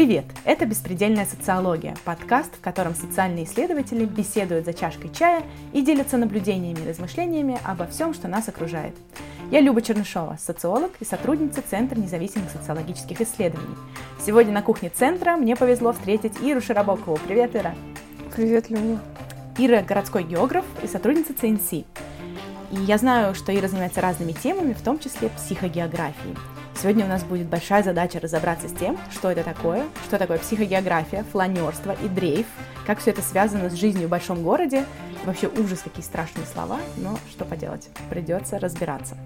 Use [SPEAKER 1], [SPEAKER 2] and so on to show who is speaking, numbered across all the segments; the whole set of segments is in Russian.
[SPEAKER 1] Привет! Это «Беспредельная социология» – подкаст, в котором социальные исследователи беседуют за чашкой чая и делятся наблюдениями и размышлениями обо всем, что нас окружает. Я Люба Чернышова, социолог и сотрудница Центра независимых социологических исследований. Сегодня на кухне Центра мне повезло встретить Иру Широбокову. Привет, Ира!
[SPEAKER 2] Привет, Люба!
[SPEAKER 1] Ира – городской географ и сотрудница ЦНС. И я знаю, что Ира занимается разными темами, в том числе психогеографией. Сегодня у нас будет большая задача разобраться с тем, что это такое, что такое психогеография, фланерство и дрейф, как все это связано с жизнью в большом городе. Вообще ужас, какие страшные слова, но что поделать, придется разбираться.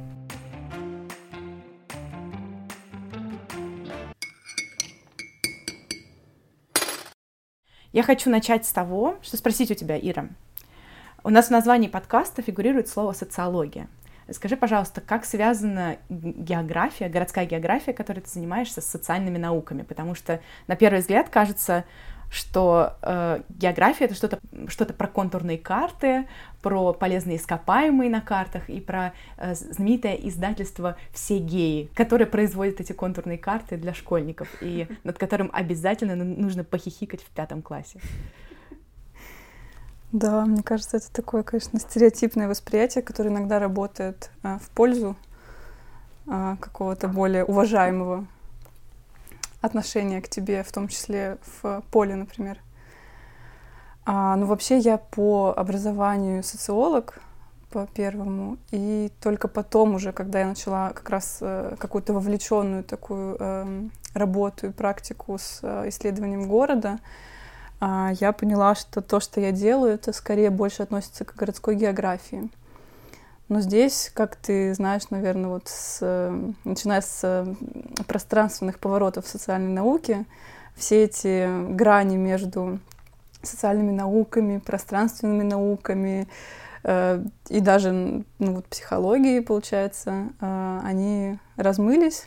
[SPEAKER 1] Я хочу начать с того, что спросить у тебя, Ира. У нас в названии подкаста фигурирует слово «социология». Скажи, пожалуйста, как связана география, городская география, которой ты занимаешься, с социальными науками? Потому что на первый взгляд кажется, что э, география это что-то что про контурные карты, про полезные ископаемые на картах и про э, знаменитое издательство «Все геи», которое производит эти контурные карты для школьников и над которым обязательно нужно похихикать в пятом классе.
[SPEAKER 2] Да, мне кажется, это такое, конечно, стереотипное восприятие, которое иногда работает а, в пользу а, какого-то более уважаемого отношения к тебе, в том числе в поле, например. А, ну, вообще я по образованию социолог по первому, и только потом уже, когда я начала как раз э, какую-то вовлеченную такую э, работу и практику с э, исследованием города, я поняла, что то, что я делаю, это скорее больше относится к городской географии. Но здесь, как ты знаешь, наверное, вот с, начиная с пространственных поворотов социальной науки, все эти грани между социальными науками, пространственными науками э, и даже ну, вот, психологией, получается, э, они размылись.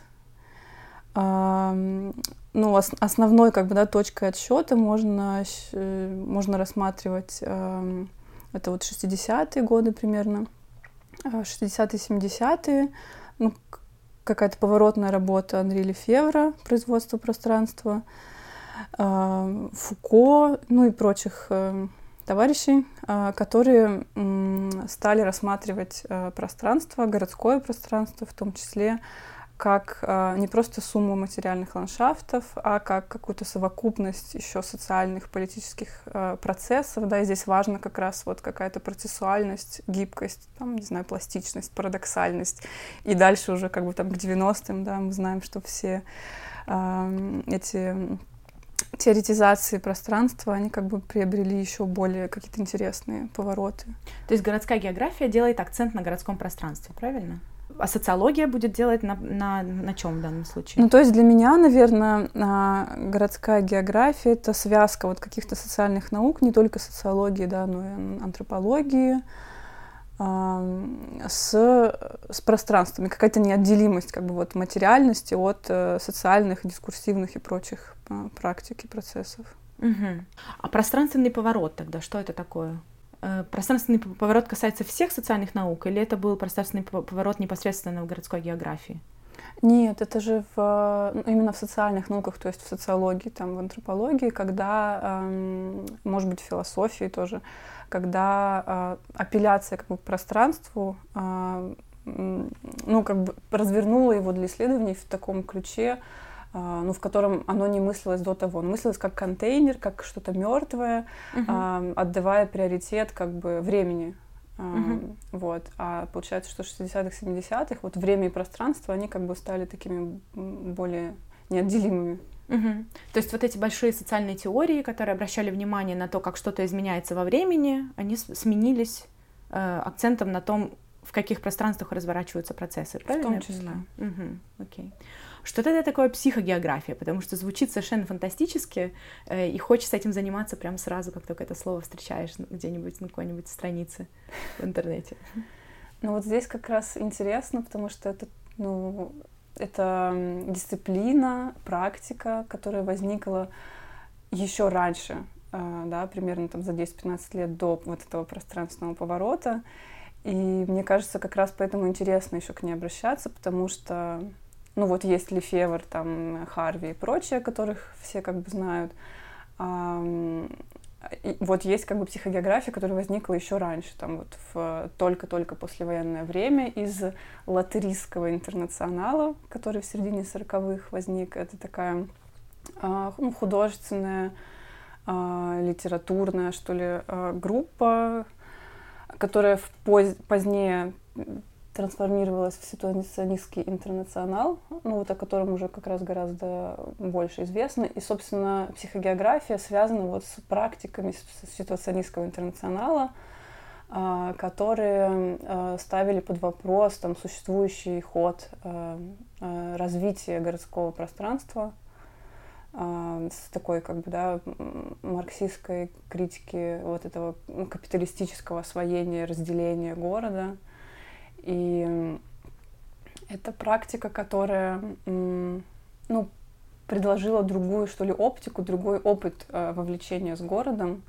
[SPEAKER 2] Ну, ос- основной как бы, да, точкой отсчета можно, э, можно рассматривать э, это вот 60-е годы примерно, 60-е, а, 70-е, ну, какая-то поворотная работа Анри Лефевра, производство пространства, э, Фуко, ну и прочих э, товарищей, э, которые э, стали рассматривать э, пространство, городское пространство в том числе, как э, не просто сумму материальных ландшафтов, а как какую-то совокупность еще социальных, политических э, процессов. Да, и здесь важно как раз вот какая-то процессуальность, гибкость, там, не знаю, пластичность, парадоксальность. И дальше уже как бы там к 90-м, да, мы знаем, что все э, эти теоретизации пространства, они как бы приобрели еще более какие-то интересные повороты.
[SPEAKER 1] То есть городская география делает акцент на городском пространстве, правильно? А социология будет делать на, на, на чем в данном случае?
[SPEAKER 2] Ну, то есть для меня, наверное, а, городская география — это связка вот каких-то социальных наук, не только социологии, да, но и антропологии, с, с пространствами, какая-то неотделимость как бы вот материальности от э, социальных, дискурсивных и прочих э, практик и процессов.
[SPEAKER 1] Угу. А пространственный поворот тогда, что это такое? Э, пространственный поворот касается всех социальных наук, или это был пространственный поворот непосредственно в городской географии?
[SPEAKER 2] Нет, это же в, ну, именно в социальных науках, то есть в социологии, там, в антропологии, когда, эм, может быть, в философии тоже, когда э, апелляция как бы, к пространству, э, ну, как бы развернула его для исследований в таком ключе, ну, в котором оно не мыслилось до того. Оно мыслилось как контейнер, как что-то мертвое, uh-huh. отдавая приоритет как бы времени. Uh-huh. Вот. А получается, что 60-х, 70-х вот время и пространство, они как бы стали такими более неотделимыми.
[SPEAKER 1] Угу. То есть вот эти большие социальные теории, которые обращали внимание на то, как что-то изменяется во времени, они сменились э, акцентом на том, в каких пространствах разворачиваются процессы, правильно?
[SPEAKER 2] В том числе.
[SPEAKER 1] Угу. Окей. Что тогда такое психогеография? Потому что звучит совершенно фантастически, э, и хочется этим заниматься прямо сразу, как только это слово встречаешь где-нибудь на какой-нибудь странице в интернете.
[SPEAKER 2] Ну вот здесь как раз интересно, потому что это, ну, это дисциплина, практика, которая возникла еще раньше, э, да, примерно там за 10-15 лет до вот этого пространственного поворота. И мне кажется, как раз поэтому интересно еще к ней обращаться, потому что Ну вот есть Лефевр, там Харви и прочие, которых все как бы знают. И вот есть как бы психогеография, которая возникла еще раньше, там вот в только-только послевоенное время из латерийского интернационала, который в середине 40-х возник. Это такая а, ну, художественная, а, литературная, что ли, а, группа, которая в поз позднее трансформировалась в ситуационистский интернационал, ну вот о котором уже как раз гораздо больше известно. И, собственно, психогеография связана вот с практиками ситуационистского интернационала, а, которые а, ставили под вопрос там, существующий ход а, развития городского пространства с такой как бы да марксистской критики вот этого капиталистического освоения разделения города и это практика, которая, ну, предложила другую, что ли, оптику, другой опыт э, вовлечения с городом.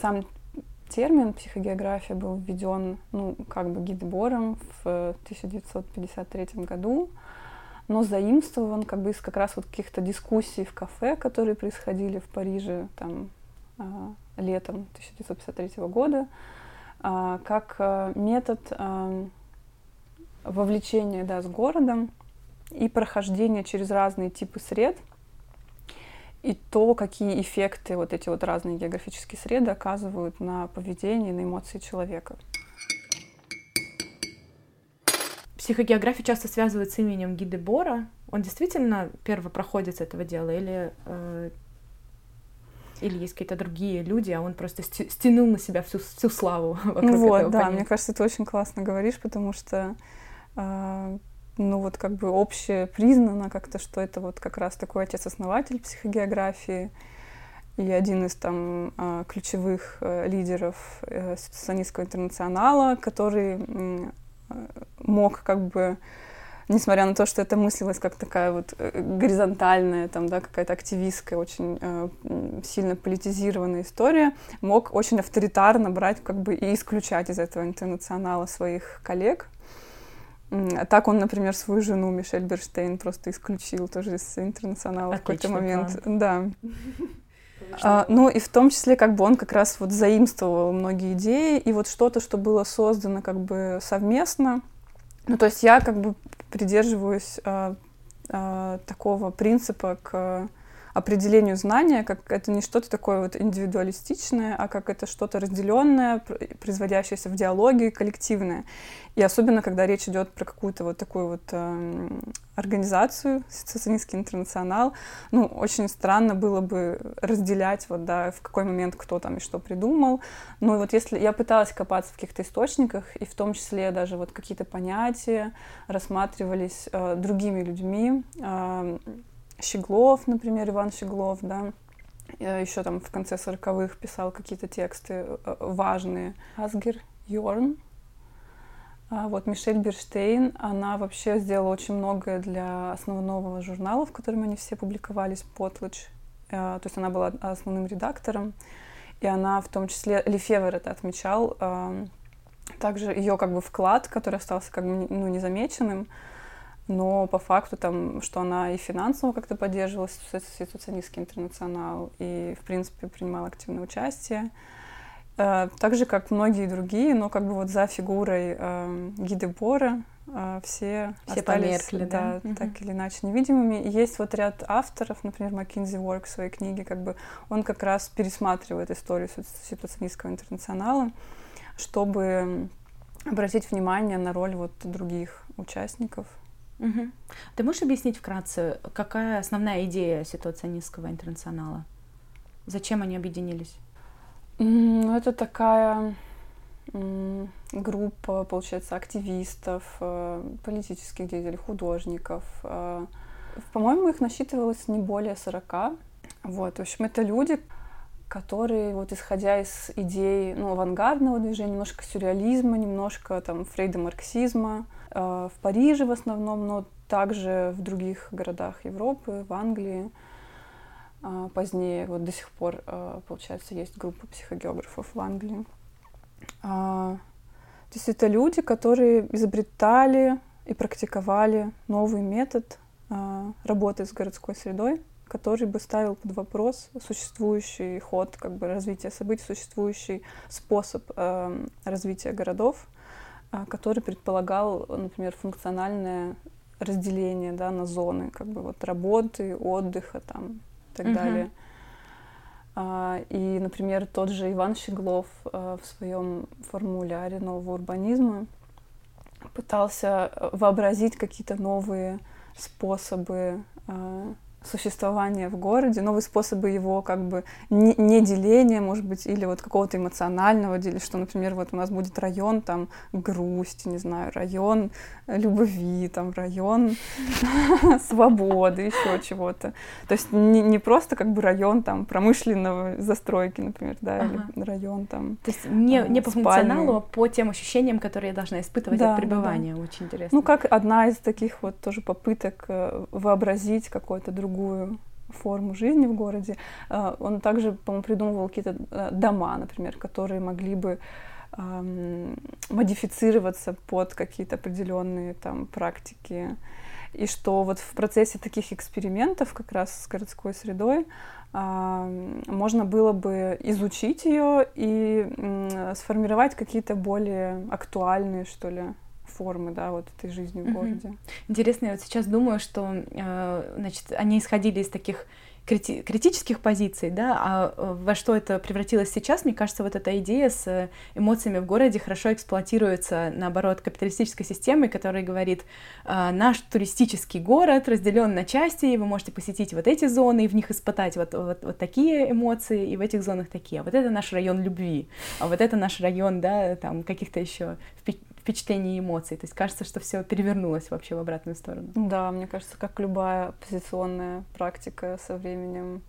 [SPEAKER 2] Сам термин психогеография был введен, ну, как бы Гидебором в 1953 году, но заимствован как бы из как раз вот каких-то дискуссий в кафе, которые происходили в Париже там э, летом 1953 года, э, как метод вовлечение да, с городом и прохождение через разные типы сред, и то, какие эффекты вот эти вот разные географические среды оказывают на поведение, на эмоции человека.
[SPEAKER 1] Психогеография часто связывают с именем Гиды Бора. Он действительно первый проходит с этого дела или, э, или есть какие-то другие люди, а он просто стянул на себя всю, всю славу
[SPEAKER 2] вокруг вот, этого да, понятия. мне кажется, ты очень классно говоришь, потому что ну вот как бы общее признано как-то, что это вот как раз такой отец-основатель психогеографии и один из там а, ключевых э, лидеров э, сионистского интернационала, который мог как бы несмотря на то, что это мыслилось как такая вот э, горизонтальная, там, да, какая-то активистская, очень э, сильно политизированная история, мог очень авторитарно брать как бы и исключать из этого интернационала своих коллег, а так он, например, свою жену Мишель Берштейн просто исключил тоже из интернационала в какой-то момент. План. Да. А, ну и в том числе как бы он как раз вот заимствовал многие идеи и вот что-то, что было создано как бы совместно. Ну то есть я как бы придерживаюсь а, а, такого принципа к определению знания, как это не что-то такое вот индивидуалистичное, а как это что-то разделенное, производящееся в диалоге, коллективное. И особенно, когда речь идет про какую-то вот такую вот э, организацию, Сецессионистский интернационал, ну, очень странно было бы разделять, вот, да, в какой момент кто там и что придумал. Ну, и вот если я пыталась копаться в каких-то источниках, и в том числе даже вот какие-то понятия рассматривались э, другими людьми, э, Щеглов, например, Иван Щеглов, да, еще там в конце сороковых писал какие-то тексты э, важные. Асгер Йорн, а вот Мишель Берштейн, она вообще сделала очень многое для основного журнала, в котором они все публиковались, Потлыч. Э, то есть она была основным редактором, и она в том числе, Лефевер это отмечал, э, также ее как бы вклад, который остался как бы ну, незамеченным, но по факту там, что она и финансово как-то поддерживала ситуационистский интернационал, и, в принципе, принимала активное участие. Э, так же, как многие другие, но как бы вот за фигурой э, Гиды Бора э, все,
[SPEAKER 1] все
[SPEAKER 2] остались,
[SPEAKER 1] померкли, да,
[SPEAKER 2] да, так или иначе невидимыми. И есть вот ряд авторов, например, Маккинзи Уорк в своей книге, как бы он как раз пересматривает историю ситуационистского интернационала, чтобы обратить внимание на роль вот других участников.
[SPEAKER 1] Угу. Ты можешь объяснить вкратце, какая основная идея ситуационистского интернационала? Зачем они объединились?
[SPEAKER 2] Ну, это такая группа, получается, активистов, э, политических деятелей, художников. Э. По-моему, их насчитывалось не более 40. Вот, в общем, это люди, которые, вот исходя из идей ну, авангардного движения, немножко сюрреализма, немножко там фрейда-марксизма, Э, в Париже в основном, но также в других городах Европы, в Англии. А, позднее, вот до сих пор, э, получается, есть группа психогеографов в Англии. То есть это люди, которые изобретали и практиковали новый метод э, работы с городской средой, который бы ставил под вопрос существующий ход как бы развития событий, существующий способ э, развития городов, э, который предполагал, например, функциональное разделение да, на зоны, как бы вот работы, отдыха там и так uh-huh. далее. А, и, например, тот же Иван Щеглов э, в своем формуляре нового урбанизма пытался э, вообразить какие-то новые способы существования в городе, новые способы его как бы не, не деления, может быть, или вот какого-то эмоционального деления, что, например, вот у нас будет район там грусти, не знаю, район любви, там район свободы, еще чего-то. То есть не, не просто как бы район там промышленного застройки, например, да, ага. или район там.
[SPEAKER 1] То есть не, не по функционалу, а по тем ощущениям, которые я должна испытывать да, от пребывания. Да. Очень интересно.
[SPEAKER 2] Ну, как одна из таких вот тоже попыток э, вообразить какой-то другой другую форму жизни в городе. Э, он также, по-моему, придумывал какие-то э, дома, например, которые могли бы модифицироваться под какие-то определенные там практики. И что вот в процессе таких экспериментов как раз с городской средой можно было бы изучить ее и сформировать какие-то более актуальные, что ли, формы, да, вот этой жизни в городе.
[SPEAKER 1] Интересно, я вот сейчас думаю, что, э, значит, они исходили из таких крити- критических позиций, да, а э, во что это превратилось сейчас, мне кажется, вот эта идея с эмоциями в городе хорошо эксплуатируется, наоборот, капиталистической системой, которая говорит, «А, наш туристический город разделен на части, и вы можете посетить вот эти зоны и в них испытать вот, вот, вот такие эмоции, и в этих зонах такие. А вот это наш район любви, а вот это наш район, да, там каких-то еще впечатлений и эмоций. То есть кажется, что все перевернулось вообще в обратную сторону.
[SPEAKER 2] Да, мне кажется, как любая оппозиционная практика со временем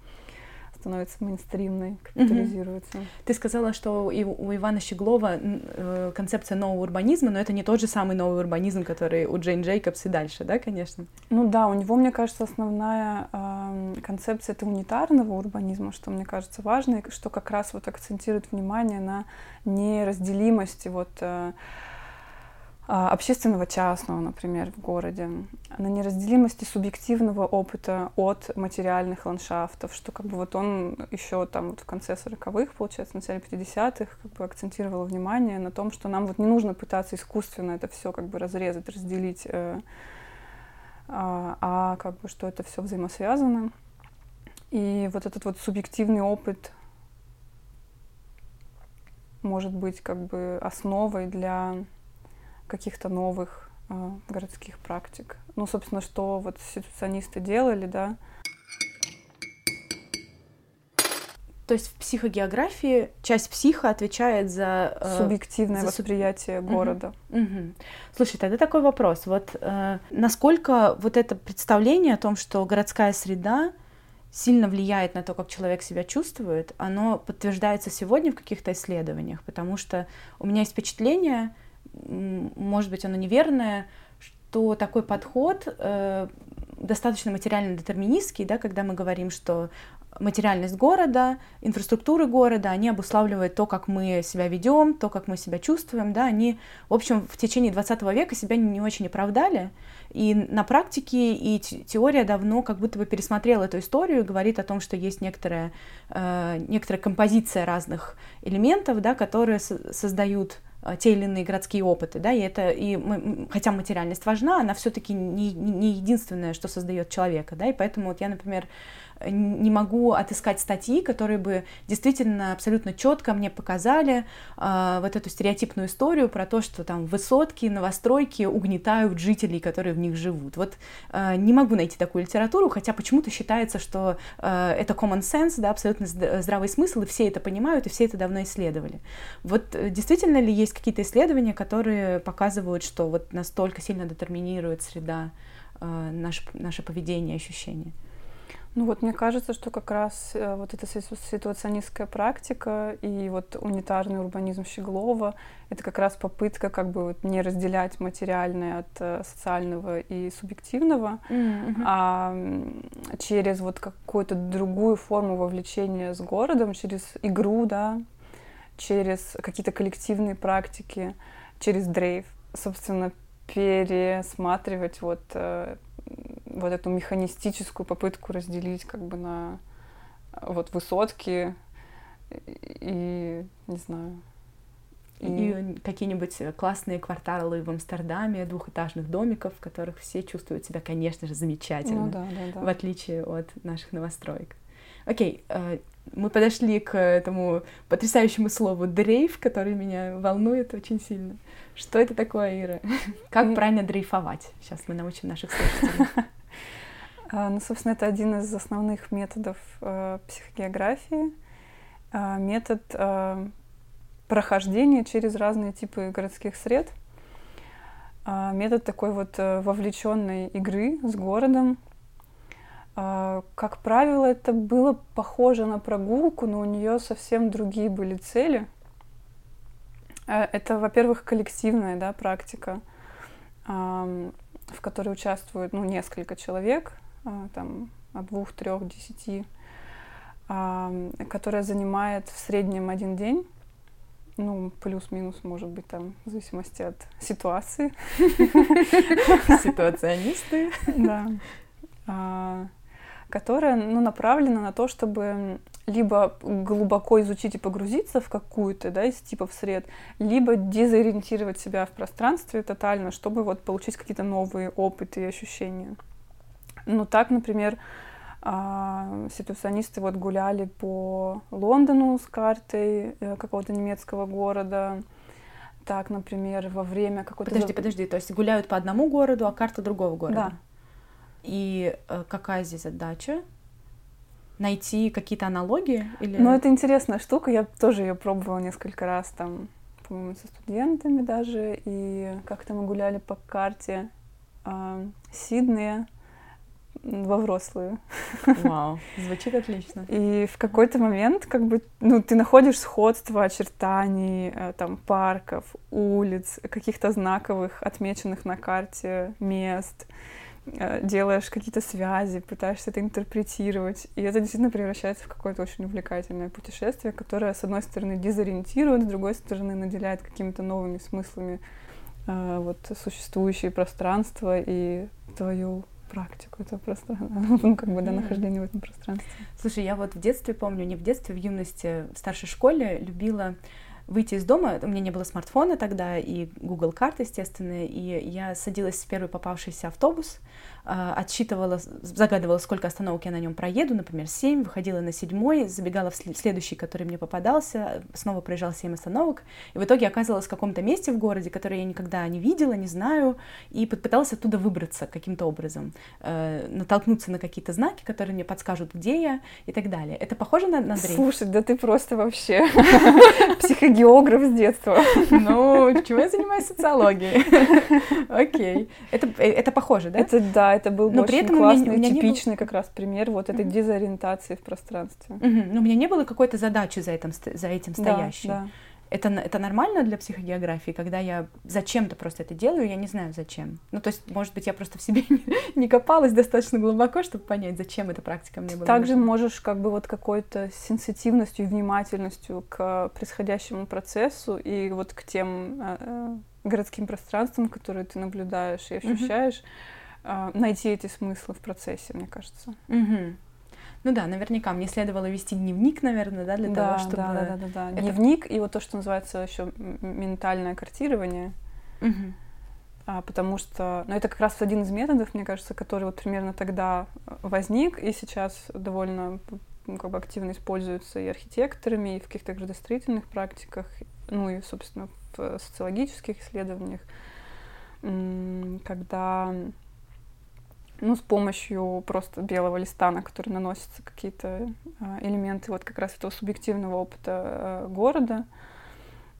[SPEAKER 2] становится мейнстримной, капитализируется. Угу.
[SPEAKER 1] Ты сказала, что и у Ивана Щеглова э, концепция нового урбанизма, но это не тот же самый новый урбанизм, который у Джейн Джейкобс и дальше, да, конечно?
[SPEAKER 2] Ну да, у него, мне кажется, основная э, концепция это унитарного урбанизма, что мне кажется важно, и что как раз вот акцентирует внимание на неразделимости вот э, общественного частного, например, в городе, на неразделимости субъективного опыта от материальных ландшафтов, что как бы вот он еще там вот в конце 40-х, получается, в начале 50-х как бы акцентировал внимание на том, что нам вот не нужно пытаться искусственно это все как бы разрезать, разделить, э, а, а как бы что это все взаимосвязано. И вот этот вот субъективный опыт может быть как бы основой для каких-то новых э, городских практик. Ну, собственно, что вот ситуационисты делали, да.
[SPEAKER 1] То есть в психогеографии часть психа отвечает за
[SPEAKER 2] э, субъективное за восприятие суб... города.
[SPEAKER 1] Угу. Угу. Слушай, тогда такой вопрос: вот э, насколько вот это представление о том, что городская среда сильно влияет на то, как человек себя чувствует, оно подтверждается сегодня в каких-то исследованиях, потому что у меня есть впечатление, может быть, оно неверное, что такой подход э, достаточно материально-детерминистский, да, когда мы говорим, что материальность города, инфраструктуры города, они обуславливают то, как мы себя ведем, то, как мы себя чувствуем, да, они, в общем, в течение 20 века себя не очень оправдали, и на практике и теория давно как будто бы пересмотрела эту историю, говорит о том, что есть некоторая, э, некоторая композиция разных элементов, да, которые создают те или иные городские опыты, да, и это, и мы, хотя материальность важна, она все-таки не, не единственное, что создает человека, да, и поэтому вот я, например, не могу отыскать статьи, которые бы действительно абсолютно четко мне показали э, вот эту стереотипную историю про то, что там высотки, новостройки угнетают жителей, которые в них живут. Вот э, не могу найти такую литературу, хотя почему-то считается, что э, это common sense, да, абсолютно здравый смысл, и все это понимают, и все это давно исследовали. Вот э, действительно ли есть какие-то исследования, которые показывают, что вот настолько сильно детерминирует среда э, наше, наше поведение, ощущения?
[SPEAKER 2] Ну вот мне кажется, что как раз э, вот эта ситуационистская практика и вот унитарный урбанизм Щеглова — это как раз попытка как бы вот не разделять материальное от э, социального и субъективного, mm-hmm. а через вот какую-то другую форму вовлечения с городом, через игру, да, через какие-то коллективные практики, через дрейв. Собственно, пересматривать вот, э, вот эту механистическую попытку разделить как бы на вот высотки и, не знаю,
[SPEAKER 1] и, и какие-нибудь классные кварталы в Амстердаме, двухэтажных домиков, в которых все чувствуют себя, конечно же, замечательно,
[SPEAKER 2] ну, да, да, да.
[SPEAKER 1] в отличие от наших новостроек. Окей, э, мы подошли к этому потрясающему слову дрейф, который меня волнует очень сильно. Что это такое, Ира? Как правильно дрейфовать? Сейчас мы научим наших слушателей.
[SPEAKER 2] А, ну, собственно, это один из основных методов э, психогеографии. Э, метод э, прохождения через разные типы городских сред. Э, метод такой вот э, вовлеченной игры с городом. Э, как правило, это было похоже на прогулку, но у нее совсем другие были цели. Э, это, во-первых, коллективная да, практика, в которой участвуют ну, несколько человек — а, там, от двух, трех, десяти, а, которая занимает в среднем один день. Ну, плюс-минус, может быть, там, в зависимости от ситуации.
[SPEAKER 1] Ситуационисты.
[SPEAKER 2] Да. Которая, ну, направлена на то, чтобы либо глубоко изучить и погрузиться в какую-то, да, из типов сред, либо дезориентировать себя в пространстве тотально, чтобы вот получить какие-то новые опыты и ощущения. Ну, так, например, а, ситуационисты вот гуляли по Лондону с картой э, какого-то немецкого города. Так, например, во время какой-то...
[SPEAKER 1] Подожди, подожди, то есть гуляют по одному городу, а карта другого города?
[SPEAKER 2] Да.
[SPEAKER 1] И э, какая здесь задача? Найти какие-то аналогии? Или...
[SPEAKER 2] Ну, это интересная штука, я тоже ее пробовала несколько раз там, по-моему, со студентами даже, и как-то мы гуляли по карте э, Сиднея, во взрослую.
[SPEAKER 1] Вау, звучит отлично.
[SPEAKER 2] И в какой-то момент как бы, ну, ты находишь сходство очертаний э, там парков, улиц, каких-то знаковых, отмеченных на карте мест, делаешь какие-то связи, пытаешься это интерпретировать. И это действительно превращается в какое-то очень увлекательное путешествие, которое, с одной стороны, дезориентирует, с другой стороны, наделяет какими-то новыми смыслами э, вот существующее пространство и твою практику этого пространства, ну, как бы, до нахождения в этом пространстве.
[SPEAKER 1] Слушай, я вот в детстве помню, не в детстве, в юности, в старшей школе любила выйти из дома, у меня не было смартфона тогда, и Google карт, естественно, и я садилась в первый попавшийся автобус, отсчитывала, загадывала, сколько остановок я на нем проеду, например, 7, выходила на седьмой, забегала в следующий, который мне попадался, снова проезжала 7 остановок, и в итоге оказывалась в каком-то месте в городе, которое я никогда не видела, не знаю, и пыталась оттуда выбраться каким-то образом, э, натолкнуться на какие-то знаки, которые мне подскажут, где я и так далее. Это похоже на, на дрейф?
[SPEAKER 2] Слушай, да ты просто вообще психогеограф с детства.
[SPEAKER 1] Ну, почему я занимаюсь социологией? Окей. Это, э, это похоже, да?
[SPEAKER 2] Это, да, это был Но очень при этом классный, у меня, у меня типичный был... как раз пример вот этой mm-hmm. дезориентации в пространстве.
[SPEAKER 1] Mm-hmm. Но у меня не было какой-то задачи за этим, за этим стоящей. Да, да. Это, это нормально для психогеографии, когда я зачем-то просто это делаю, я не знаю зачем. Ну, то есть, может быть, я просто в себе не, не копалась достаточно глубоко, чтобы понять, зачем эта практика мне была.
[SPEAKER 2] Также нужна. можешь как бы вот какой-то сенситивностью и внимательностью к происходящему процессу и вот к тем э, э городским пространствам, которые ты наблюдаешь и ощущаешь, mm-hmm найти эти смыслы в процессе, мне кажется.
[SPEAKER 1] Угу. Ну да, наверняка мне следовало вести дневник, наверное, да, для да, того, чтобы...
[SPEAKER 2] Да, да, да, да, да. Это... Дневник и вот то, что называется еще ментальное картирование.
[SPEAKER 1] Угу.
[SPEAKER 2] А, потому что, ну, это как раз один из методов, мне кажется, который вот примерно тогда возник и сейчас довольно ну, как бы активно используется и архитекторами, и в каких-то градостроительных практиках, ну и, собственно, в социологических исследованиях, когда ну, с помощью просто белого листа, на который наносятся какие-то э, элементы вот как раз этого субъективного опыта э, города,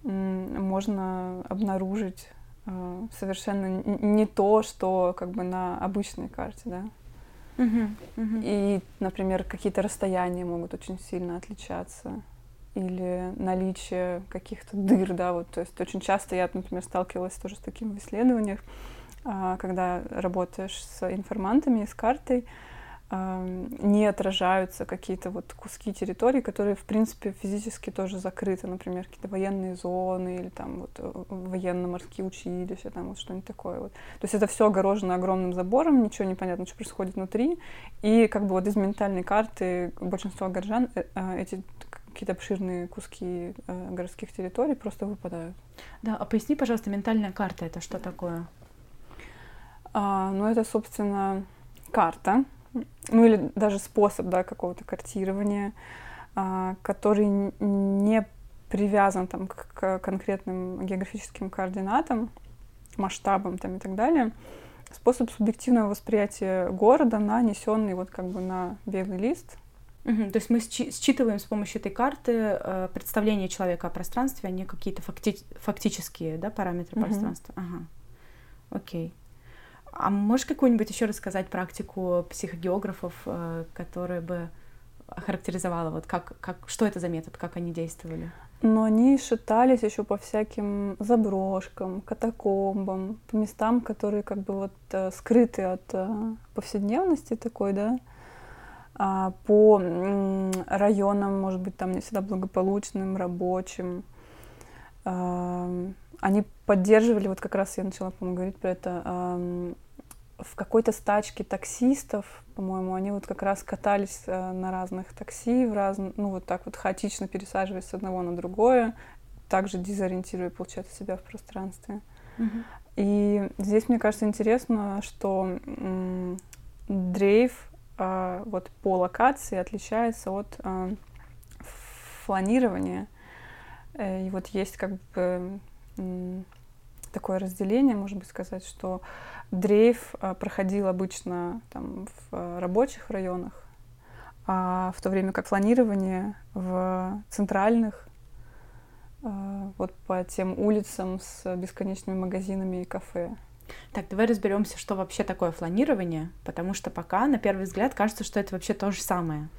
[SPEAKER 2] можно обнаружить э, совершенно не то, что как бы на обычной карте, да.
[SPEAKER 1] Uh-huh, uh-huh.
[SPEAKER 2] И, например, какие-то расстояния могут очень сильно отличаться или наличие каких-то дыр, да, вот, то есть очень часто я, например, сталкивалась тоже с таким в исследованиях, а, когда работаешь с информантами, с картой, не отражаются какие-то вот куски территории, которые, в принципе, физически тоже закрыты, например, какие-то военные зоны или там вот э, военно-морские училища, там вот что-нибудь такое вот. То есть это все огорожено огромным забором, ничего не понятно, что происходит внутри, и как бы вот из ментальной карты большинства горожан э, а, эти какие-то обширные куски э, городских территорий просто выпадают.
[SPEAKER 1] Да, а поясни, пожалуйста, ментальная карта это что такое?
[SPEAKER 2] А, ну, это, собственно, карта, ну или даже способ да, какого-то картирования, а, который не привязан там, к конкретным географическим координатам, масштабам там, и так далее. Способ субъективного восприятия города, нанесенный вот как бы на белый лист.
[SPEAKER 1] Угу, то есть мы считываем с помощью этой карты э, представление человека о пространстве, а не какие-то факти фактические да, параметры угу. пространства. Ага. Окей. А можешь какую-нибудь еще рассказать практику психогеографов, э, которая бы охарактеризовала, вот как, как, что это за метод, как они действовали?
[SPEAKER 2] Но они шатались еще по всяким заброшкам, катакомбам, по местам, которые как бы вот э, скрыты от э, повседневности такой, да, по районам, может быть, там не всегда благополучным, рабочим. Они поддерживали, вот как раз я начала, по-моему, говорить про это, в какой-то стачке таксистов, по-моему, они вот как раз катались на разных такси, в раз... ну вот так вот хаотично пересаживаясь с одного на другое, также дезориентируя, получается, себя в пространстве. Mm-hmm. И здесь, мне кажется, интересно, что дрейф э, вот по локации отличается от э, фланирования. И вот есть как бы такое разделение, можно быть сказать, что дрейф э, проходил обычно там, в рабочих районах, а в то время как планирование в центральных, вот по тем улицам с бесконечными магазинами и кафе.
[SPEAKER 1] Так, давай разберемся, что вообще такое фланирование, потому что пока на первый взгляд кажется, что это вообще то же самое.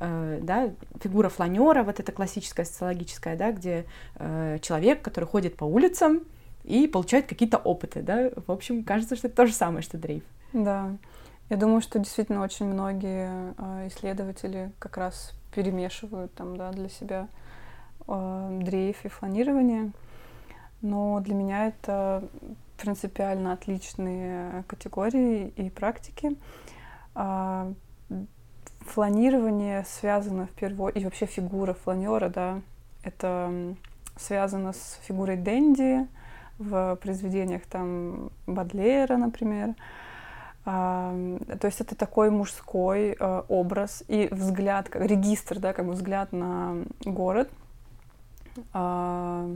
[SPEAKER 1] Э, да, фигура фланера, вот эта классическая социологическая, да, где э, человек, который ходит по улицам, и получают какие-то опыты, да. В общем, кажется, что это то же самое, что дрейф.
[SPEAKER 2] Да. Я думаю, что действительно очень многие э, исследователи как раз перемешивают там, да, для себя э, дрейф и фланирование. Но для меня это принципиально отличные категории и практики. А, фланирование связано в первую и вообще фигура фланера, да, это связано с фигурой Дэнди, в произведениях там Бадлера, например. А, то есть это такой мужской а, образ и взгляд, как регистр, да, как бы взгляд на город, а,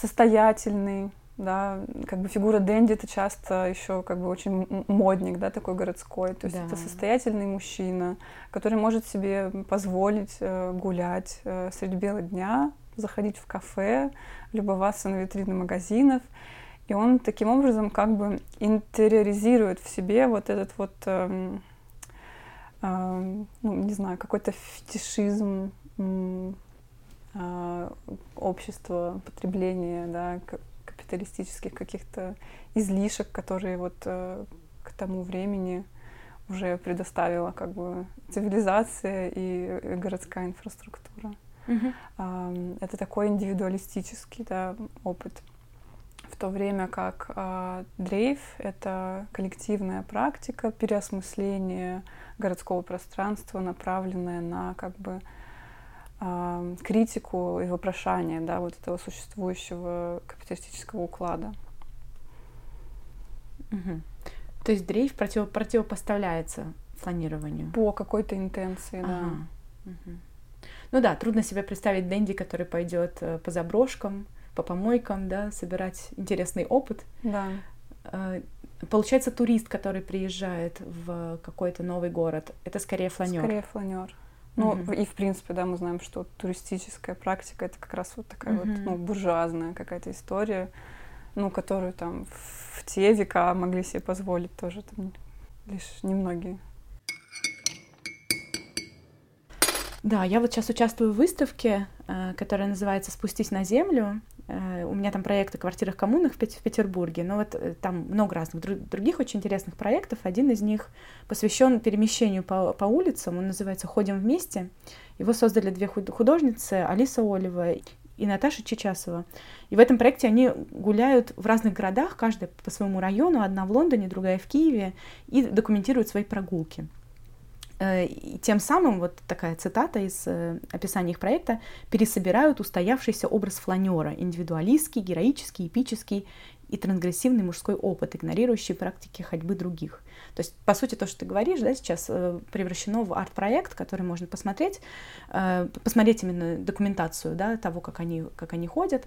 [SPEAKER 2] состоятельный, да, как бы фигура Дэнди это часто еще как бы очень модник, да, такой городской, то есть да. это состоятельный мужчина, который может себе позволить э, гулять э, среди бела дня, заходить в кафе, любоваться на витрины магазинов. И он таким образом как бы интериоризирует в себе вот этот вот, э, э, ну, не знаю, какой-то фетишизм общества, потребления, да, капиталистических каких-то излишек, которые вот э, к тому времени уже предоставила как бы цивилизация и городская инфраструктура. Uh-huh. Это такой индивидуалистический да, опыт. В то время как э, дрейф — это коллективная практика переосмысления городского пространства, направленная на как бы э, критику и вопрошание да, вот этого существующего капиталистического уклада.
[SPEAKER 1] Угу. То есть дрейф против, противопоставляется фланированию?
[SPEAKER 2] По какой-то интенции, ага. да.
[SPEAKER 1] Угу. Ну да, трудно себе представить Дэнди, который пойдет э, по заброшкам, по помойкам, да, собирать интересный опыт.
[SPEAKER 2] Да.
[SPEAKER 1] Э, получается, турист, который приезжает в какой-то новый город, это скорее фланер.
[SPEAKER 2] Скорее фланер. Ну, угу. и в принципе, да, мы знаем, что туристическая практика это как раз вот такая угу. вот, ну, буржуазная какая-то история, ну, которую там в те века могли себе позволить тоже там лишь немногие.
[SPEAKER 1] Да, я вот сейчас участвую в выставке, э, которая называется «Спустись на землю». Э, у меня там проекты квартирах коммунах в Петербурге, но вот э, там много разных других очень интересных проектов. Один из них посвящен перемещению по, по улицам, он называется «Ходим вместе». Его создали две художницы, Алиса Олева и Наташа Чечасова. И в этом проекте они гуляют в разных городах, каждая по своему району, одна в Лондоне, другая в Киеве, и документируют свои прогулки. Э, и тем самым, вот такая цитата из э, описания их проекта, пересобирают устоявшийся образ фланера, индивидуалистский, героический, эпический и трансгрессивный мужской опыт, игнорирующий практики ходьбы других. То есть, по сути, то, что ты говоришь, да, сейчас э, превращено в арт-проект, который можно посмотреть, посмотреть именно документацию да, того, как они, как они ходят,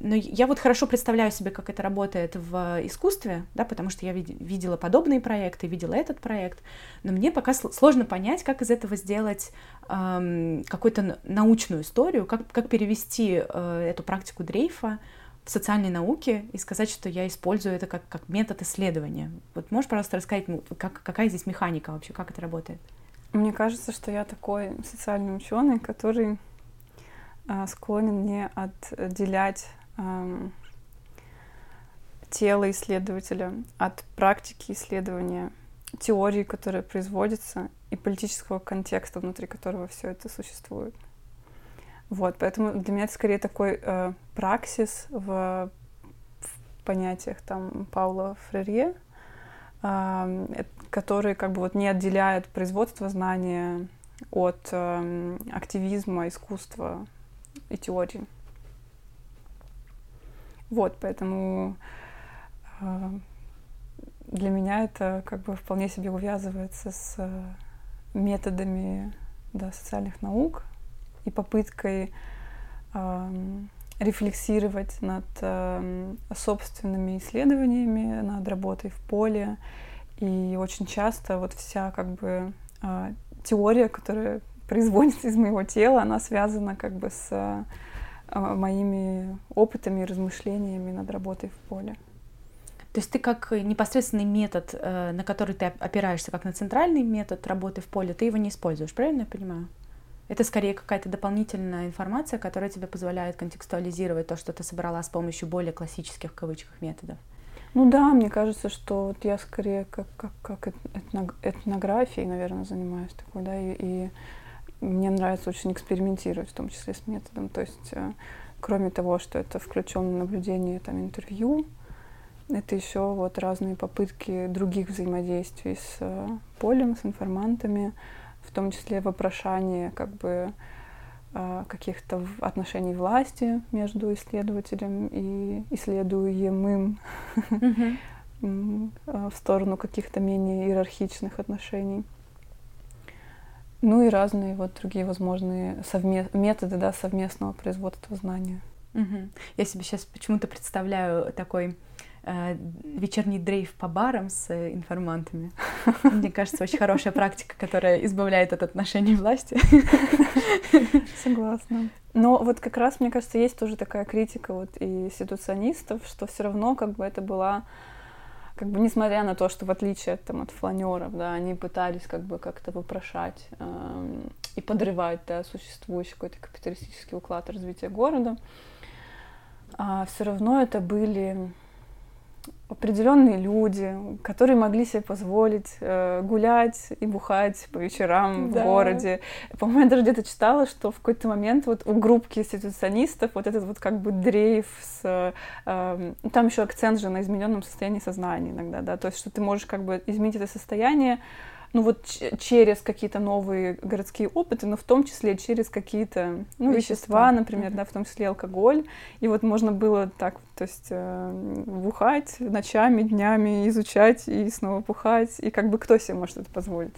[SPEAKER 1] но я вот хорошо представляю себе, как это работает в искусстве, да, потому что я видела подобные проекты, видела этот проект, но мне пока сложно понять, как из этого сделать эм, какую-то научную историю, как, как перевести э, эту практику дрейфа в социальной науке и сказать, что я использую это как, как метод исследования. Вот можешь, пожалуйста, рассказать, ну, как, какая здесь механика вообще, как это работает?
[SPEAKER 2] Мне кажется, что я такой социальный ученый, который а, склонен не отделять тело исследователя от практики исследования, теории, которая производится, и политического контекста, внутри которого все это существует. Вот, поэтому для меня это скорее такой э, праксис в, в понятиях там Паула Фрерье, э, который как бы вот не отделяет производство знания от э, активизма, искусства, и теории. Вот, поэтому э, для меня это как бы вполне себе увязывается с э, методами да, социальных наук и попыткой э, рефлексировать над э, собственными исследованиями, над работой в поле. И очень часто вот вся как бы э, теория, которая производится из моего тела, она связана как бы с э, моими опытами и размышлениями над работой в поле.
[SPEAKER 1] То есть ты как непосредственный метод, э, на который ты опираешься, как на центральный метод работы в поле, ты его не используешь, правильно я понимаю? Это скорее какая-то дополнительная информация, которая тебе позволяет контекстуализировать то, что ты собрала с помощью более классических в кавычках методов.
[SPEAKER 2] Ну да, мне кажется, что вот я скорее как, как, как этнографией, наверное, занимаюсь такой, да, и, и мне нравится очень экспериментировать, в том числе с методом. То есть, э, кроме того, что это включенное наблюдение, там, интервью, это еще вот разные попытки других взаимодействий с э, полем, с информантами, в том числе вопрошание как бы э, каких-то отношений власти между исследователем и исследуемым в сторону каких-то менее иерархичных отношений. Ну и разные вот другие возможные совме- методы да, совместного производства знания.
[SPEAKER 1] Угу. Я себе сейчас почему-то представляю такой э, вечерний дрейф по барам с э, информантами. Мне кажется, очень хорошая практика, которая избавляет от отношений власти.
[SPEAKER 2] Согласна. Но вот как раз, мне кажется, есть тоже такая критика вот и ситуационистов, что все равно как бы это была как бы несмотря на то, что в отличие там, от фланеров, да, они пытались как бы как-то вопрошать э, и подрывать да, существующий какой-то капиталистический уклад развития города, а все равно это были определенные люди, которые могли себе позволить э, гулять и бухать по вечерам да. в городе. По-моему, я даже где-то читала, что в какой-то момент вот у группки ситуационистов вот этот вот как бы дрейф с... Э, там еще акцент же на измененном состоянии сознания иногда, да, то есть что ты можешь как бы изменить это состояние, ну вот через какие-то новые городские опыты, но в том числе через какие-то ну, вещества, вещества, например, mm-hmm. да, в том числе алкоголь. И вот можно было так, то есть э, бухать ночами, днями, изучать и снова бухать. И как бы кто себе может это позволить?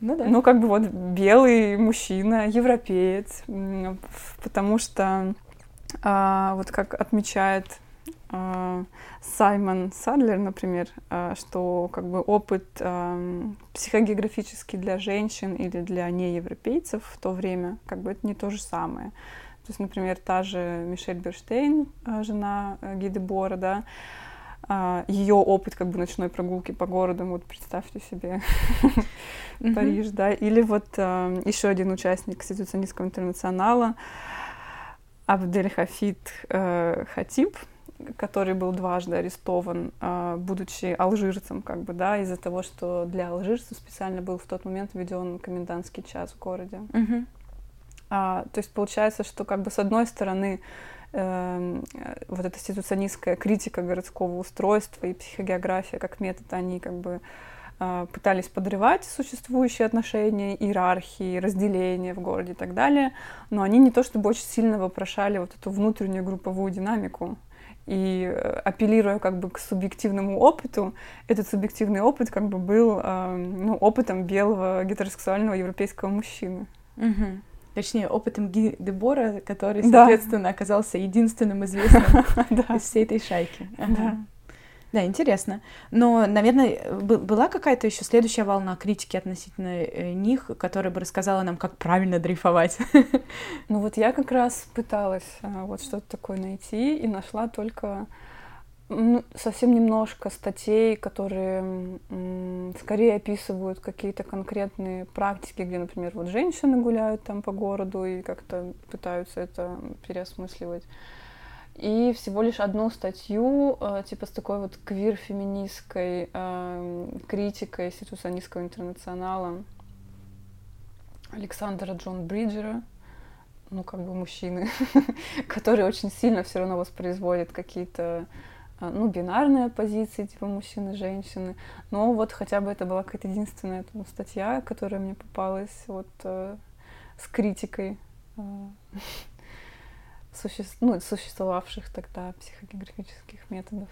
[SPEAKER 2] Ну да. Ну как бы вот белый мужчина, европеец, потому что а, вот как отмечает Саймон Садлер, например, а, что как бы опыт психогеографический для женщин или для неевропейцев в то время, как бы это не то же самое. То есть, например, та же Мишель Берштейн, а, жена э, Гиды Бора, да, ее опыт как бы ночной прогулки по городу, вот представьте себе Париж, да, или вот еще один участник Конституционистского интернационала, Абдельхафид э, Хатиб, который был дважды арестован, э, будучи алжирцем, как бы, да, из-за того, что для алжирцев специально был в тот момент введен комендантский час в городе.
[SPEAKER 1] Мгм.
[SPEAKER 2] А, то есть получается, что как бы с одной стороны э, вот эта ситуационистская критика городского устройства и психогеография как метод, они как бы а, пытались подрывать существующие отношения, иерархии, разделения в городе и так далее, но они не то чтобы очень сильно вопрошали вот эту внутреннюю групповую динамику. И э, апеллируя как бы к субъективному опыту, этот субъективный опыт как бы был эм, ну, опытом белого гетеросексуального европейского мужчины.
[SPEAKER 1] Мгм. Точнее, опытом Ги Дебора, который,
[SPEAKER 2] Да.
[SPEAKER 1] соответственно, оказался единственным известным
[SPEAKER 2] Да.
[SPEAKER 1] из всей этой шайки. Ага.
[SPEAKER 2] Да.
[SPEAKER 1] Да, интересно. Но, наверное, бы- была какая-то еще следующая волна критики относительно э, них, которая бы рассказала нам, как правильно дрейфовать.
[SPEAKER 2] Ну вот я как раз пыталась а, вот что-то такое найти и нашла только ну, совсем немножко статей, которые скорее описывают какие-то конкретные практики, где, например, вот женщины гуляют там по городу и как-то пытаются это переосмысливать. И всего лишь одну статью, э, типа с такой вот квир-феминистской э, критикой ситуационистского интернационала Александра Джон Бриджера, ну, как бы мужчины, который очень сильно все равно воспроизводит какие-то а, ну, бинарные позиции, типа мужчины, женщины. Но вот хотя бы это была какая-то единственная там, статья, которая мне попалась вот э, с критикой э, суще- ну, существовавших тогда психогеографических методов.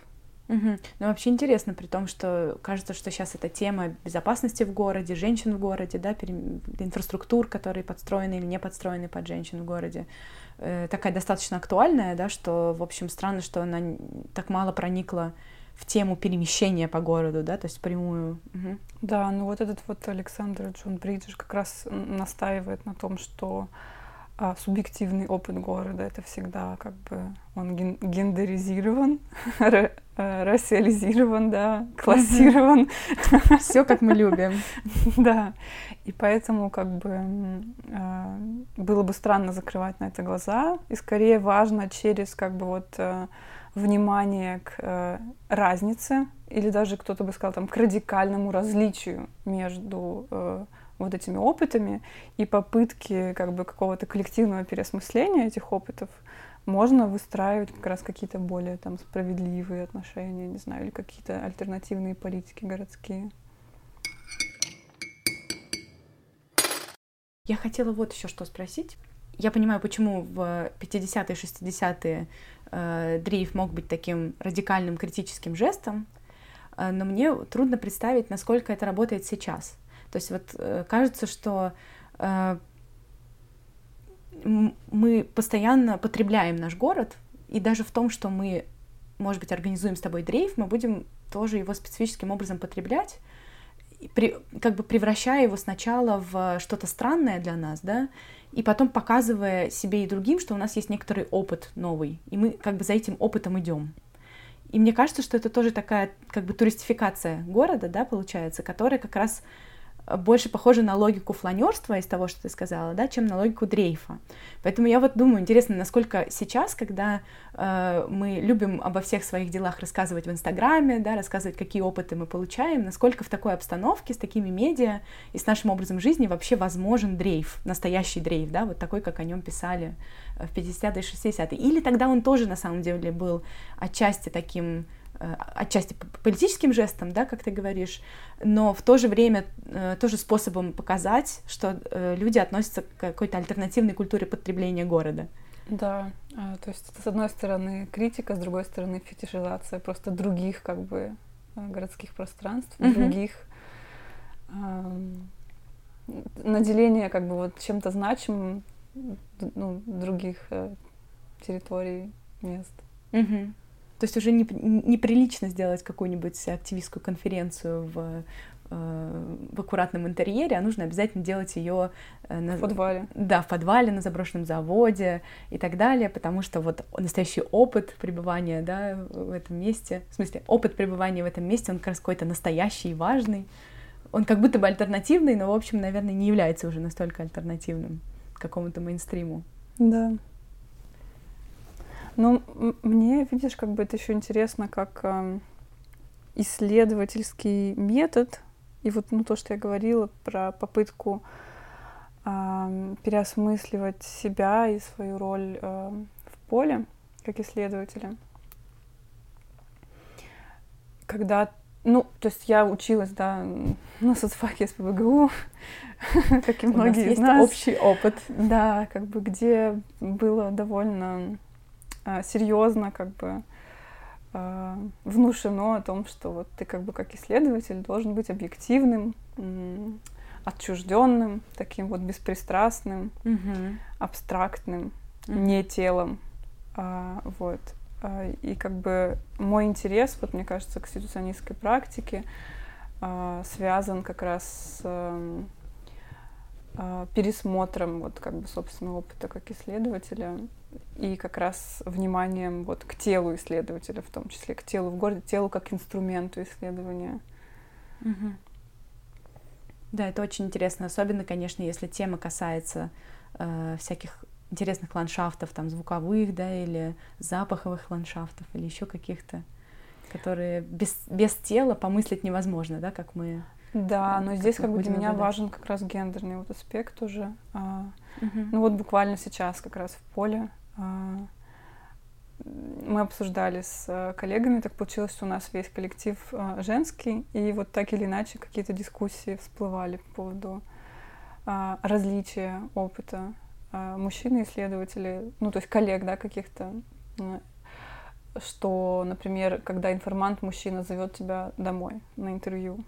[SPEAKER 1] Мгм. Ну, вообще интересно, при том, что кажется, что сейчас эта тема безопасности в городе, женщин в городе, да, пере- инфраструктур, которые подстроены или не подстроены под женщин в городе, э, такая достаточно актуальная, да, что, в общем, странно, что она так мало проникла в тему перемещения по городу, да, то есть прямую. Мгм.
[SPEAKER 2] Да, ну вот этот вот Александр Джон Бриджер как раз настаивает на том, что а, субъективный опыт города это всегда как бы он ген- гендеризирован, э, расиализирован, да, классирован,
[SPEAKER 1] Все, как мы любим.
[SPEAKER 2] да. И поэтому как бы а, было бы странно закрывать на это глаза, и скорее важно через как бы вот э, внимание к э, разнице, или даже кто-то бы сказал там к радикальному различию между э, вот этими опытами и попытки как бы какого-то коллективного переосмысления этих опытов можно выстраивать как раз какие-то более там справедливые отношения, не знаю, или какие-то альтернативные политики городские.
[SPEAKER 1] Я хотела вот еще что спросить. Я понимаю, почему в 50-е, 60-е э, дрейф мог быть таким радикальным критическим жестом, э, но мне трудно представить, насколько это работает сейчас. То есть вот э, кажется, что э, мы постоянно потребляем наш город, и даже в том, что мы, может быть, организуем с тобой дрейф, мы будем тоже его специфическим образом потреблять, при- как бы превращая его сначала в что-то странное для нас, да, и потом показывая себе и другим, что у нас есть некоторый опыт новый, и мы как бы за этим опытом идем. И мне кажется, что это тоже такая как бы туристификация города, да, получается, которая как раз больше похожа на логику фланерства из того, что ты сказала, да, чем на логику дрейфа. Поэтому я вот думаю, интересно, насколько сейчас, когда э, мы любим обо всех своих делах рассказывать в Инстаграме, да, рассказывать, какие опыты мы получаем, насколько в такой обстановке, с такими медиа и с нашим образом жизни вообще возможен дрейф, настоящий дрейф, да, вот такой, как о нем писали э, в 50-е и 60-е. Или тогда он тоже, на самом деле, был отчасти таким отчасти п- политическим жестом, да, как ты говоришь, но в то же время э, тоже способом показать, что э, люди относятся к какой-то альтернативной культуре потребления города.
[SPEAKER 2] Да, а, то есть это, с одной стороны критика, с другой стороны фетишизация просто других как бы городских пространств,
[SPEAKER 1] Мгм.
[SPEAKER 2] других ам, наделение как бы вот чем-то значимым ну, других э, территорий, мест.
[SPEAKER 1] Мгм. То есть уже не, неприлично сделать какую-нибудь активистскую конференцию в, э, в аккуратном интерьере, а нужно обязательно делать ее на,
[SPEAKER 2] В подвале.
[SPEAKER 1] да, в подвале, на заброшенном заводе и так далее, потому что вот настоящий опыт пребывания да, в этом месте, в смысле, опыт пребывания в этом месте, он как раз какой-то настоящий и важный. Он как будто бы альтернативный, но, в общем, наверное, не является уже настолько альтернативным какому-то мейнстриму.
[SPEAKER 2] Да. Ну, мне, видишь, как бы это еще интересно, как э, исследовательский метод. И вот ну, то, что я говорила про попытку э, переосмысливать себя и свою роль э, в поле как исследователя. Когда ну, то есть я училась, да, на соцфаке СПБГУ, как и многие из нас.
[SPEAKER 1] общий опыт.
[SPEAKER 2] Да, как бы где было довольно серьезно, как бы а, внушено о том, что вот ты как бы как исследователь должен быть объективным, отчужденным, таким вот беспристрастным,
[SPEAKER 1] угу.
[SPEAKER 2] абстрактным, угу. не телом, а, вот. А, и как бы мой интерес, вот мне кажется, к ситуационистской практике а, связан как раз с эм, а, пересмотром вот как бы собственного опыта как исследователя и как раз вниманием вот к телу исследователя, в том числе к телу в городе, телу как инструменту исследования.
[SPEAKER 1] Угу. Да, это очень интересно, особенно, конечно, если тема касается э, всяких интересных ландшафтов, там, звуковых, да, или запаховых ландшафтов, или еще каких-то, которые без, без тела помыслить невозможно, да, как мы...
[SPEAKER 2] Да, но здесь как бы для меня важен как раз гендерный вот аспект уже. Угу. Ну вот буквально сейчас как раз в поле мы обсуждали с а, коллегами, так получилось, что у нас весь коллектив а, женский, и вот так или иначе какие-то дискуссии всплывали по поводу а, различия опыта а, мужчины-исследователи, ну, то есть коллег, да, каких-то, что, например, когда информант-мужчина зовет тебя домой на интервью,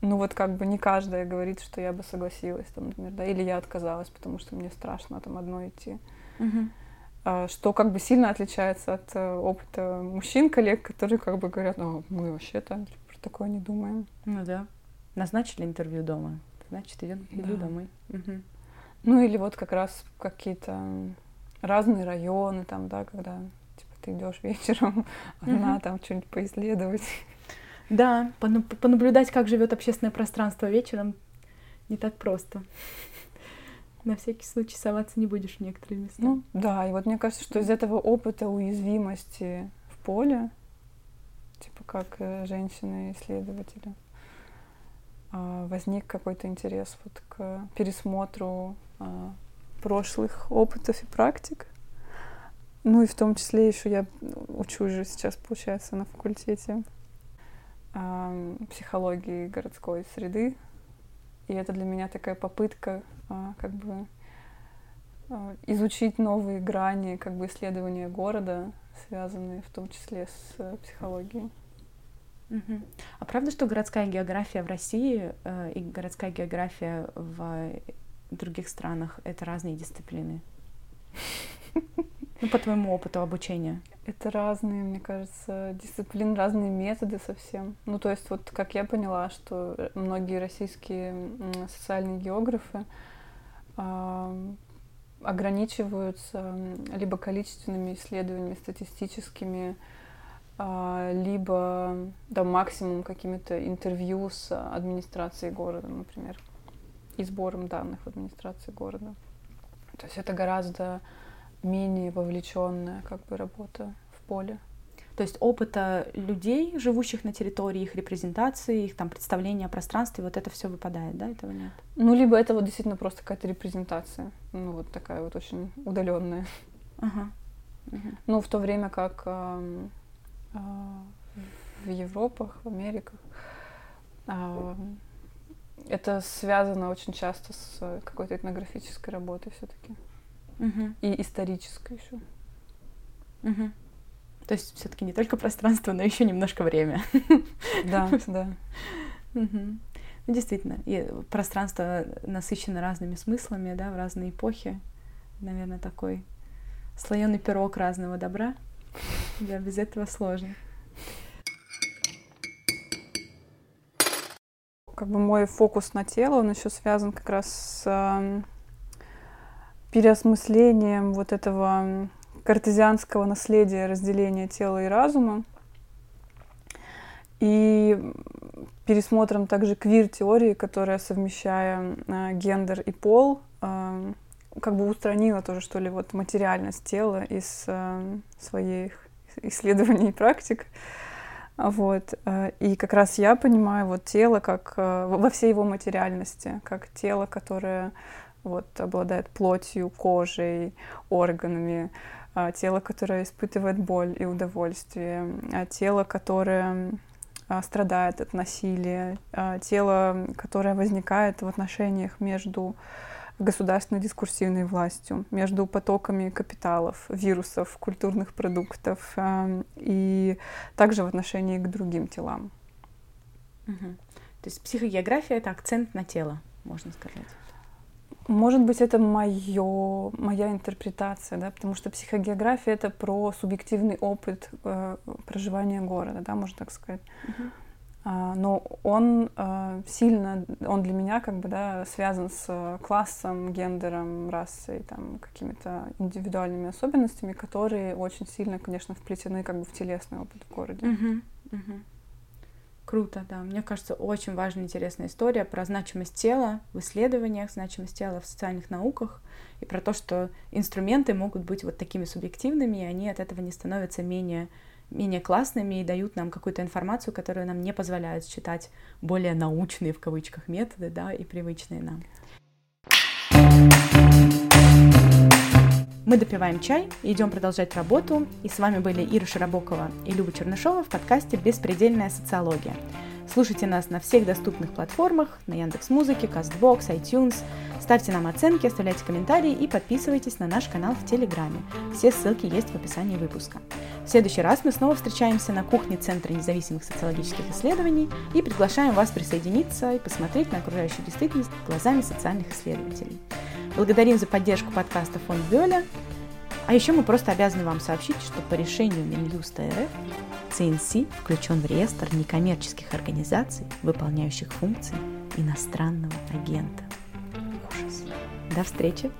[SPEAKER 2] ну вот как бы не каждая говорит, что я бы согласилась, там, например, да, или я отказалась, потому что мне страшно там одной идти.
[SPEAKER 1] Угу.
[SPEAKER 2] Что как бы сильно отличается от э, опыта мужчин, коллег, которые как бы говорят, ну, мы вообще-то про такое не думаем.
[SPEAKER 1] Ну да. Назначили интервью дома, значит, идем иду да. домой. Угу.
[SPEAKER 2] Ну или вот как раз какие-то разные районы там, да, когда типа ты идешь вечером одна там что-нибудь поисследовать.
[SPEAKER 1] Да, понаблюдать, как живет общественное пространство вечером, не так просто. На всякий случай соваться не будешь в некоторые места.
[SPEAKER 2] Ну, да, и вот мне кажется, что из этого опыта уязвимости в поле, типа как э, женщины-исследователи, а, возник какой-то интерес вот к пересмотру а, прошлых опытов и практик. Ну и в том числе еще я учусь же сейчас, получается, на факультете психологии городской среды. И это для меня такая попытка э, как бы э, изучить новые грани как бы исследования города, связанные в том числе с э, психологией.
[SPEAKER 1] Угу. А правда, что городская география в России э, и городская география в других странах это разные дисциплины? Ну, по твоему опыту обучения.
[SPEAKER 2] Это разные, мне кажется, дисциплины, разные методы совсем. Ну, то есть, вот как я поняла, что многие российские социальные географы э, ограничиваются либо количественными исследованиями статистическими, э, либо да, максимум какими-то интервью с администрацией города, например и сбором данных в администрации города. То есть это гораздо менее вовлеченная как бы работа в поле.
[SPEAKER 1] То есть опыта людей, живущих на территории, их репрезентации, их там представления о пространстве, вот это все выпадает, да, этого нет?
[SPEAKER 2] Ну, либо это вот действительно просто какая-то репрезентация, ну, вот такая вот очень удаленная.
[SPEAKER 1] Ага.
[SPEAKER 2] Угу. Ну, в то время как э, э, в Европах, в Америках э, это связано очень часто с какой-то этнографической работой все-таки.
[SPEAKER 1] Угу.
[SPEAKER 2] И исторической еще.
[SPEAKER 1] Угу. То есть все-таки не только пространство, но еще немножко время.
[SPEAKER 2] Да, да.
[SPEAKER 1] Угу. Ну, действительно, и пространство насыщено разными смыслами, да, в разные эпохи. Наверное, такой слоеный пирог разного добра. Да, без этого сложно.
[SPEAKER 2] как бы мой фокус на тело, он еще связан как раз с э, переосмыслением вот этого картезианского наследия разделения тела и разума и пересмотром также квир-теории, которая, совмещая э, гендер и пол, э, как бы устранила тоже, что ли, вот материальность тела из э, своих исследований и практик. Вот. И как раз я понимаю вот тело как во всей его материальности, как тело, которое вот, обладает плотью, кожей, органами, э, тело, которое испытывает боль и удовольствие, тело, которое страдает от насилия, тело, которое возникает в отношениях между государственной дискурсивной властью, между потоками капиталов, вирусов, культурных продуктов и также в отношении к другим телам.
[SPEAKER 1] Угу. То есть психогеография — это акцент на тело, можно сказать.
[SPEAKER 2] Может быть, это моё, моя интерпретация, да, потому что психогеография это про субъективный опыт э, проживания города, да, можно так сказать. Uh-huh. А, но он а, сильно, он для меня как бы, да, связан с классом, гендером, расой, там, какими-то индивидуальными особенностями, которые очень сильно, конечно, вплетены как бы в телесный опыт в городе.
[SPEAKER 1] Uh-huh, uh-huh. Круто, да. Мне кажется, очень важная, интересная история про значимость тела в исследованиях, значимость тела в социальных науках и про то, что инструменты могут быть вот такими субъективными, и они от этого не становятся менее менее классными и дают нам какую-то информацию, которую нам не позволяют считать более научные в кавычках методы, да, и привычные нам. Мы допиваем чай идем продолжать работу. И с вами были Ира Широбокова и Люба Чернышова в подкасте «Беспредельная социология». Слушайте нас на всех доступных платформах, на Яндекс Музыке, Castbox, iTunes. Ставьте нам оценки, оставляйте комментарии и подписывайтесь на наш канал в Телеграме. Все ссылки есть в описании выпуска. В следующий раз мы снова встречаемся на кухне Центра независимых социологических исследований и приглашаем вас присоединиться и посмотреть на окружающую действительность глазами социальных исследователей. Благодарим за поддержку подкаста Фонд Бёля. А еще мы просто обязаны вам сообщить, что по решению Минюста РФ ЦНС включен в реестр некоммерческих организаций, выполняющих функции иностранного агента. Ужас. До встречи!